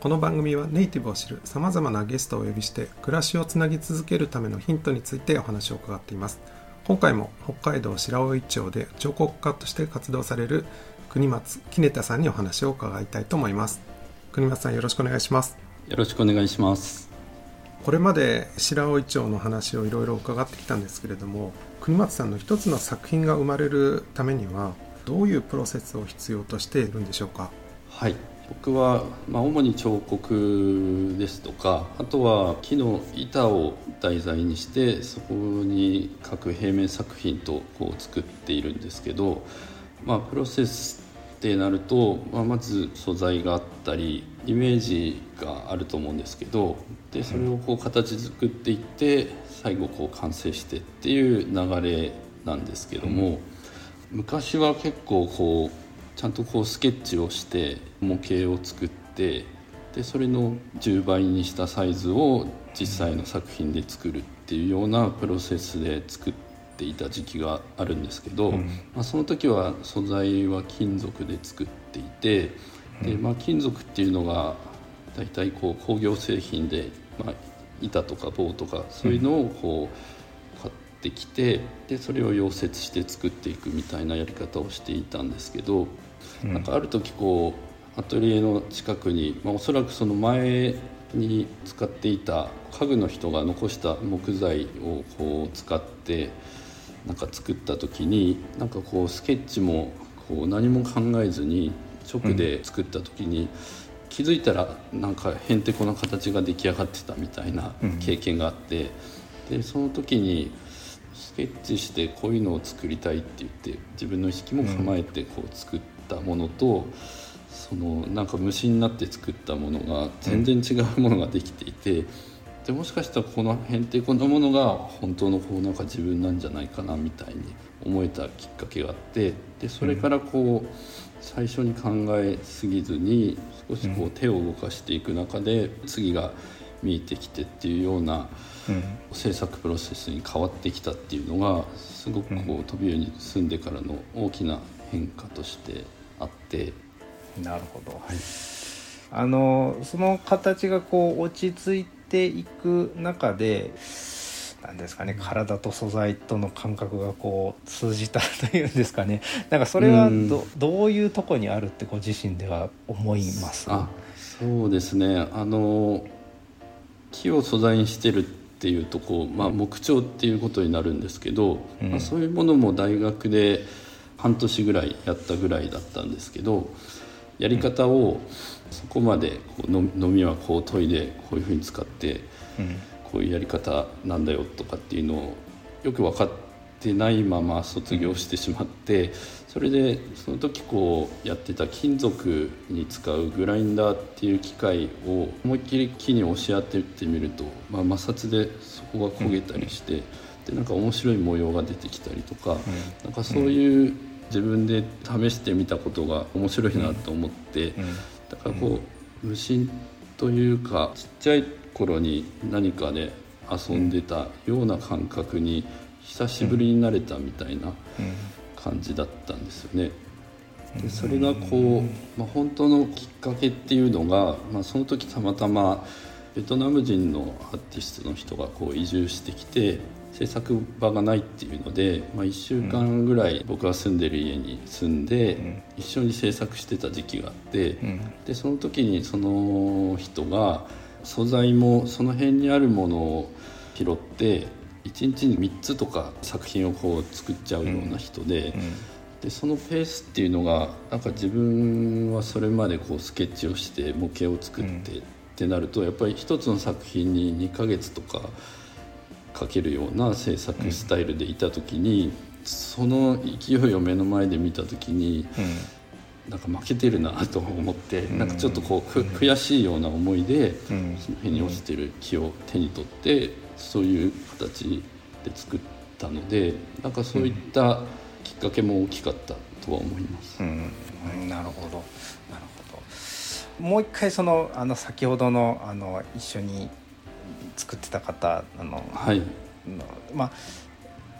この番組はネイティブを知るさまざまなゲストをお呼びして暮らしをつなぎ続けるためのヒントについてお話を伺っています。今回も北海道白老町で彫刻家として活動される国松杵田さんにお話を伺いたいと思います。国松さんよろしくお願いします。よろしくお願いします。これまで白老町の話をいろいろ伺ってきたんですけれども国松さんの一つの作品が生まれるためにはどういうプロセスを必要としているんでしょうか？はい僕は、まあ、主に彫刻ですとかあとは木の板を題材にしてそこに各平面作品とこう作っているんですけど、まあ、プロセスってなると、まあ、まず素材があったりイメージがあると思うんですけどでそれをこう形作っていって最後こう完成してっていう流れなんですけども、昔は結構こうちゃんとこうスケッチをして模型を作ってでそれの10倍にしたサイズを実際の作品で作るっていうようなプロセスで作っていた時期があるんですけど、まあ、その時は素材は金属で作っていてで、まあ、金属っていうのが大体こう工業製品で、まあ、板とか棒とかそういうのをこう買ってきてでそれを溶接して作っていくみたいなやり方をしていたんですけど、なんかある時こうアトリエの近くに、まあ、おそらくその前に使っていた家具の人が残した木材をこう使ってなんか作った時になんかこうスケッチもこう何も考えずに直で作った時に、気づいたらなんかへんてこな形が出来上がってたみたいな経験があって、でその時にスケッチしてこういうのを作りたいって言って自分の意識も構えてこう作ったものと、そのなんか虫になって作ったものが全然違うものができていて。でもしかしたらこのへんてこなものが本当のこうなんか自分なんじゃないかなみたいに思えたきっかけがあってでそれからこう最初に考えすぎずに少しこう手を動かしていく中で次が見えてきてっていうような制作プロセスに変わってきたっていうのがすごくこう飛び湯に住んでからの大きな変化としてあって。なるほど、あのその形がこう落ち着いていく中でなんですかね体と素材との感覚がこう通じたというんですかね。なんかそれはど,、どういうとこにあるってご自身では思います？あそうですね。あの木を素材にしてるっていうとこう、まあ、木彫っていうことになるんですけど、うん。まあ、そういうものも大学で半年ぐらいやったぐらいだったんですけどやり方をそこまでこうの飲みはこう研いでこういうふうに使ってうん。こういうやり方なんだよとかっていうのをよく分かってないまま卒業してしまってそれでその時こうやってた金属に使うグラインダーっていう機械を思いっきり木に押し当ててみると、まあ、摩擦でそこが焦げたりしてでなんか面白い模様が出てきたりとかなんかそういう自分で試してみたことが面白いなと思って。だからこう無心というかちっちゃい頃に何かで遊んでたような感覚に久しぶりになれたみたいな感じだったんですよね。でそれがこう、まあ、本当のきっかけっていうのが、まあ、その時たまたまベトナム人のアーティストの人がこう移住してきて制作場がないっていうので、まあ、1週間ぐらい僕が住んでる家に住んで一緒に制作してた時期があって、でその時にその人が素材もその辺にあるものを拾って1日に3つとか作品をこう作っちゃうような人で。でそのペースっていうのがなんか自分はそれまでこうスケッチをして模型を作ってってなるとやっぱり一つの作品に2ヶ月とかかけるような制作スタイルでいた時に、その勢いを目の前で見た時に、なんか負けてるなと思って、なんかちょっとこうく悔しいような思いで、その辺に落ちてる木を手に取ってそういう形で作ったのでなんかそういったきっかけも大きかったとは思います。うん、なるほど。なるほど。もう一回そのあの先ほどのあの一緒に作ってた方あの、はい。のまあ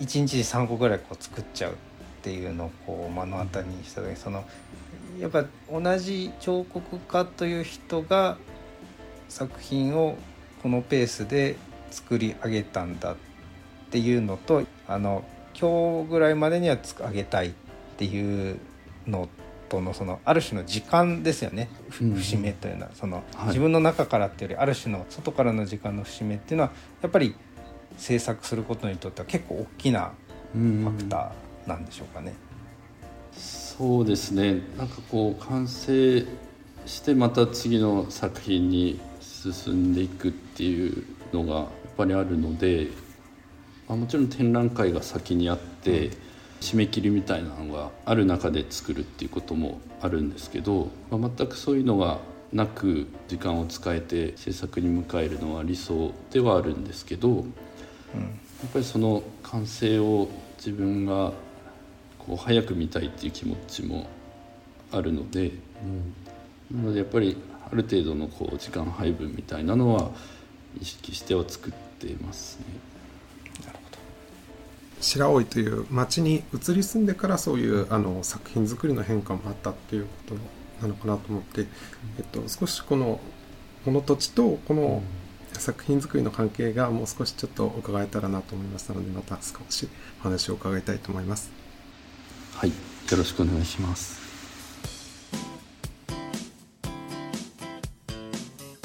1日で3個ぐらいこう作っちゃうっていうのをこう目の当たりにした時にそのやっぱ同じ彫刻家という人が作品をこのペースで作り上げたんだっていうのとあの今日ぐらいまでにはつ上げたいっていうのとのそのある種の時間ですよね。ふうん節目というのは。その、はい。自分の中からっていうよりある種の外からの時間の節目っていうのはやっぱり制作することにとっては結構大きなフファクターなんでしょうかね。そうですね。なんかこう完成してまた次の作品に進んでいくっていうのがやっぱりあるので、まあ、もちろん展覧会が先にあって、締め切りみたいなのがある中で作るっていうこともあるんですけど、まあ、全くそういうのがなく時間を使えて制作に迎えるのは理想ではあるんですけど、やっぱりその完成を自分がこう早く見たいっていう気持ちもあるので、なのでやっぱりある程度のこう時間配分みたいなのは意識しては作ってますね。白老という町に移り住んでからそういうあの作品作りの変化もあったっていうことなのかなと思って、えっと、少しこのこの土地とこの作品作りの関係がもう少しちょっと伺えたらなと思いましたのでまた少しお話を伺いたいと思います。はい、よろしくお願いします。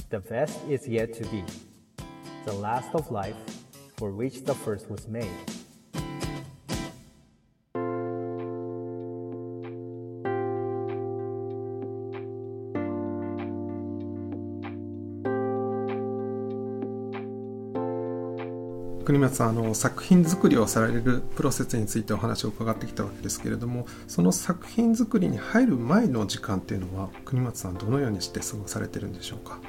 The best is yet to be. The last of life for which the first was made. 国松さんあの作品作りをされるプロセスについてお話を伺ってきたわけですけれどもその作品作りに入る前の時間っていうのは国松さんどのようにして過ごされてるんでしょうか？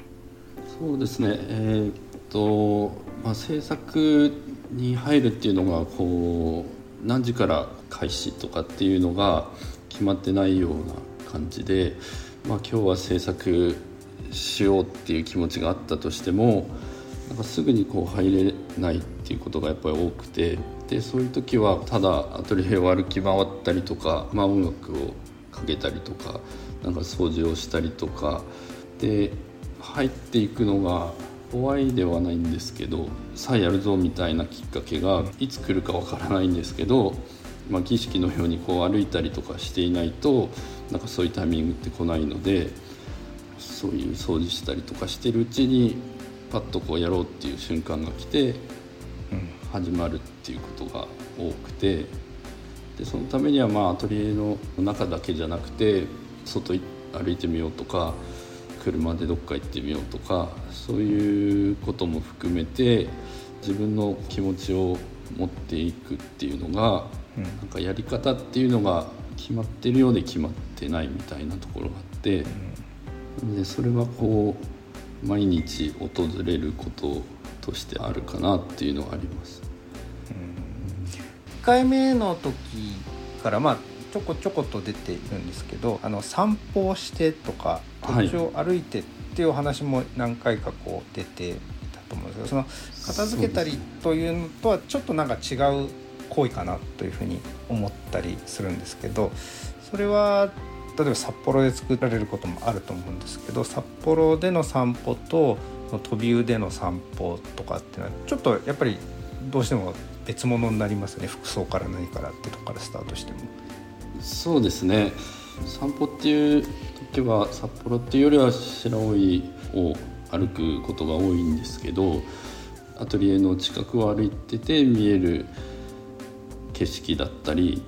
そうですね、えーっと、まあ、制作に入るっていうのがこう何時から開始とかっていうのが決まってないような感じで、まあ、今日は制作しようっていう気持ちがあったとしてもなんかすぐにこう入れないっていうことがやっぱり多くてでそういう時はただアトリエを歩き回ったりとか、まあ、音楽をかけたりとかなんか掃除をしたりとかで入っていくのが怖いではないんですけどさあやるぞみたいなきっかけがいつ来るかわからないんですけど、まあ、儀式のようにこう歩いたりとかしていないとなんかそういうタイミングって来ないのでそういう掃除したりとかしてるうちにパッとこうやろうっていう瞬間が来て始まるっていうことが多くてでそのためにはまあアトリエの中だけじゃなくて外い歩いてみようとか車でどっか行ってみようとかそういうことも含めて自分の気持ちを持っていくっていうのが、なんかやり方っていうのが決まってるようで決まってないみたいなところがあって、でそれはこう毎日訪れることとしてあるかなっていうのはあります。1回目の時からまあちょこちょこと出ているんですけどあの散歩をしてとかはい土地を歩いてっていうお話も何回かこう出ていたと思うんですけどその片付けたりというのとはちょっとなんか違う行為かなというふうに思ったりするんですけどそれは例えば札幌で作られることもあると思うんですけど札幌での散歩と飛び腕の散歩とかっていうのはちょっとやっぱりどうしても別物になりますね服装から何からってとこからスタートしても。そうですね散歩っていう時は札幌っていうよりは白老を歩くことが多いんですけどアトリエの近くを歩いてて見える景色だったり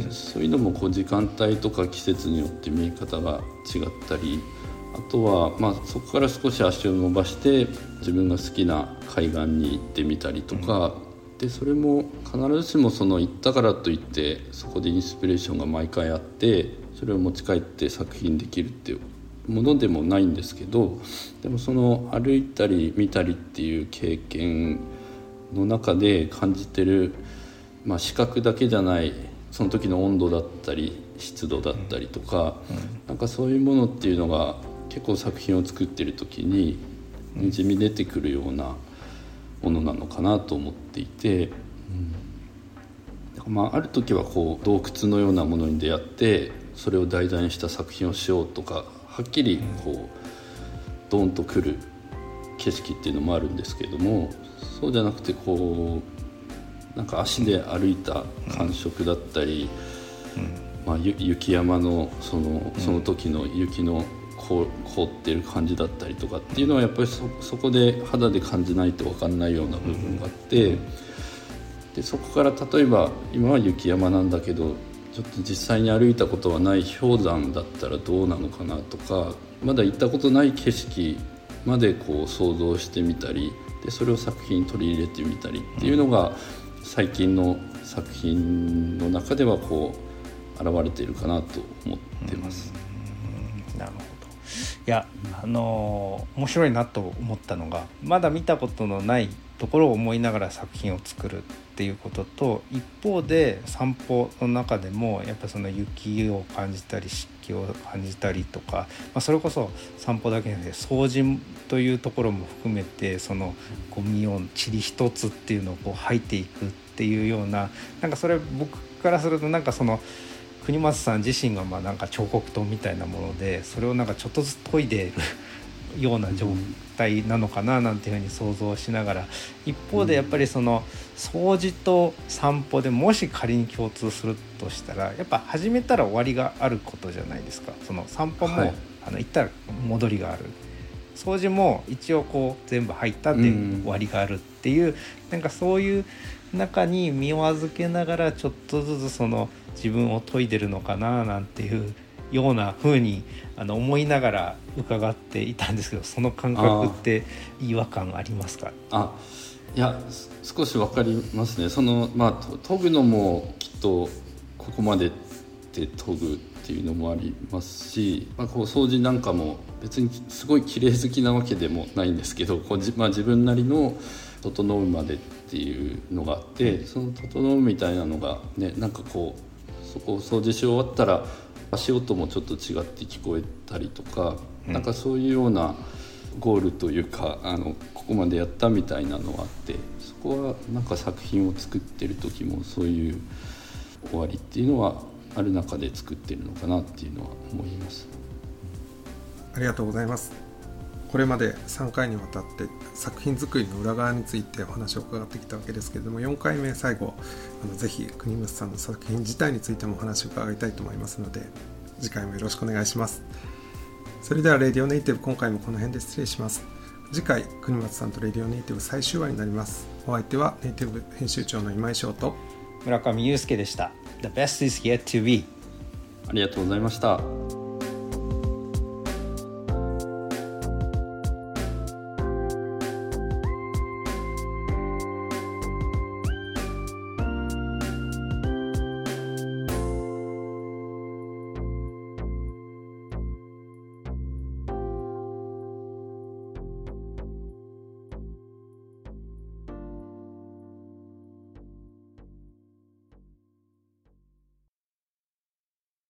でそういうのもこう時間帯とか季節によって見え方が違ったりあとは、まあ、そこから少し足を伸ばして自分が好きな海岸に行ってみたりとか、でそれも必ずしもその行ったからといってそこでインスピレーションが毎回あってそれを持ち帰って作品できるっていうものでもないんですけどでもその歩いたり見たりっていう経験の中で感じてるまあ、視覚だけじゃないその時の温度だったり湿度だったりとか、なんかそういうものっていうのが結構作品を作ってる時ににじみ出てくるようなものなのかなと思っていて、まあ、ある時はこう洞窟のようなものに出会ってそれを題材にした作品をしようとかはっきりこうドーンとくる景色っていうのもあるんですけれどもそうじゃなくてこうなんか足で歩いた感触だったり、まあ、雪山のそのその時の雪の凍ってる感じだったりとかっていうのはやっぱりそそこで肌で感じないと分かんないような部分があってでそこから例えば今は雪山なんだけどちょっと実際に歩いたことはない氷山だったらどうなのかなとかまだ行ったことない景色までこう想像してみたりでそれを作品に取り入れてみたりっていうのが最近の作品の中ではこう現れているかなと思ってます。なるほどいやあの面白いなと思ったのがまだ見たことのないところを思いながら作品を作るっていうことと一方で散歩の中でもやっぱその雪を感じたり湿気を感じたりとか、まあ、それこそ散歩だけじゃなくて掃除というところも含めてそのゴミを塵一つっていうのをこう吐いていくっていうようななんかそれ僕からするとなんかその。国松さん自身がまあなんか彫刻刀みたいなものでそれをなんかちょっとずつ研いでるような状態なのかななんていうふうに想像しながら一方でやっぱりその掃除と散歩でもし仮に共通するとしたらやっぱ始めたら終わりがあることじゃないですか。その散歩も、はい、あの行ったら戻りがある。掃除も一応こう全部入ったっていう終わりがあるっていう、うなんかそういう中に身を預けながらちょっとずつその自分を研いでるのかななんていうような風にあの思いながら伺っていたんですけどその感覚って違和感ありますか？あいや少し分かりますね。そのまあ研ぐのもきっとここまでで研ぐっていうのもありますし、まあ、こう掃除なんかも別にすごい綺麗好きなわけでもないんですけどこうじ、まあ、自分なりの整うまでっていうのがあってその整うみたいなのがねなんかこうそこを掃除し終わったら足音もちょっと違って聞こえたりとか、うん、なんかそういうようなゴールというかあのここまでやったみたいなのがあってそこはなんか作品を作ってる時もそういう終わりっていうのはある中で作ってるのかなっていうのは思います。ありがとうございます。これまで3回にわたって作品作りの裏側についてお話を伺ってきたわけですけれども4回目最後あのぜひ国光さんの作品自体についてもお話を伺いたいと思いますので次回もよろしくお願いします。それではレディオネイティブ今回もこの辺で失礼します。次回国松さんとレディオネイティブ最終話になります。お相手はネイティブ編集長の今井翔と村上祐介でした。The best is yet to be ありがとうございました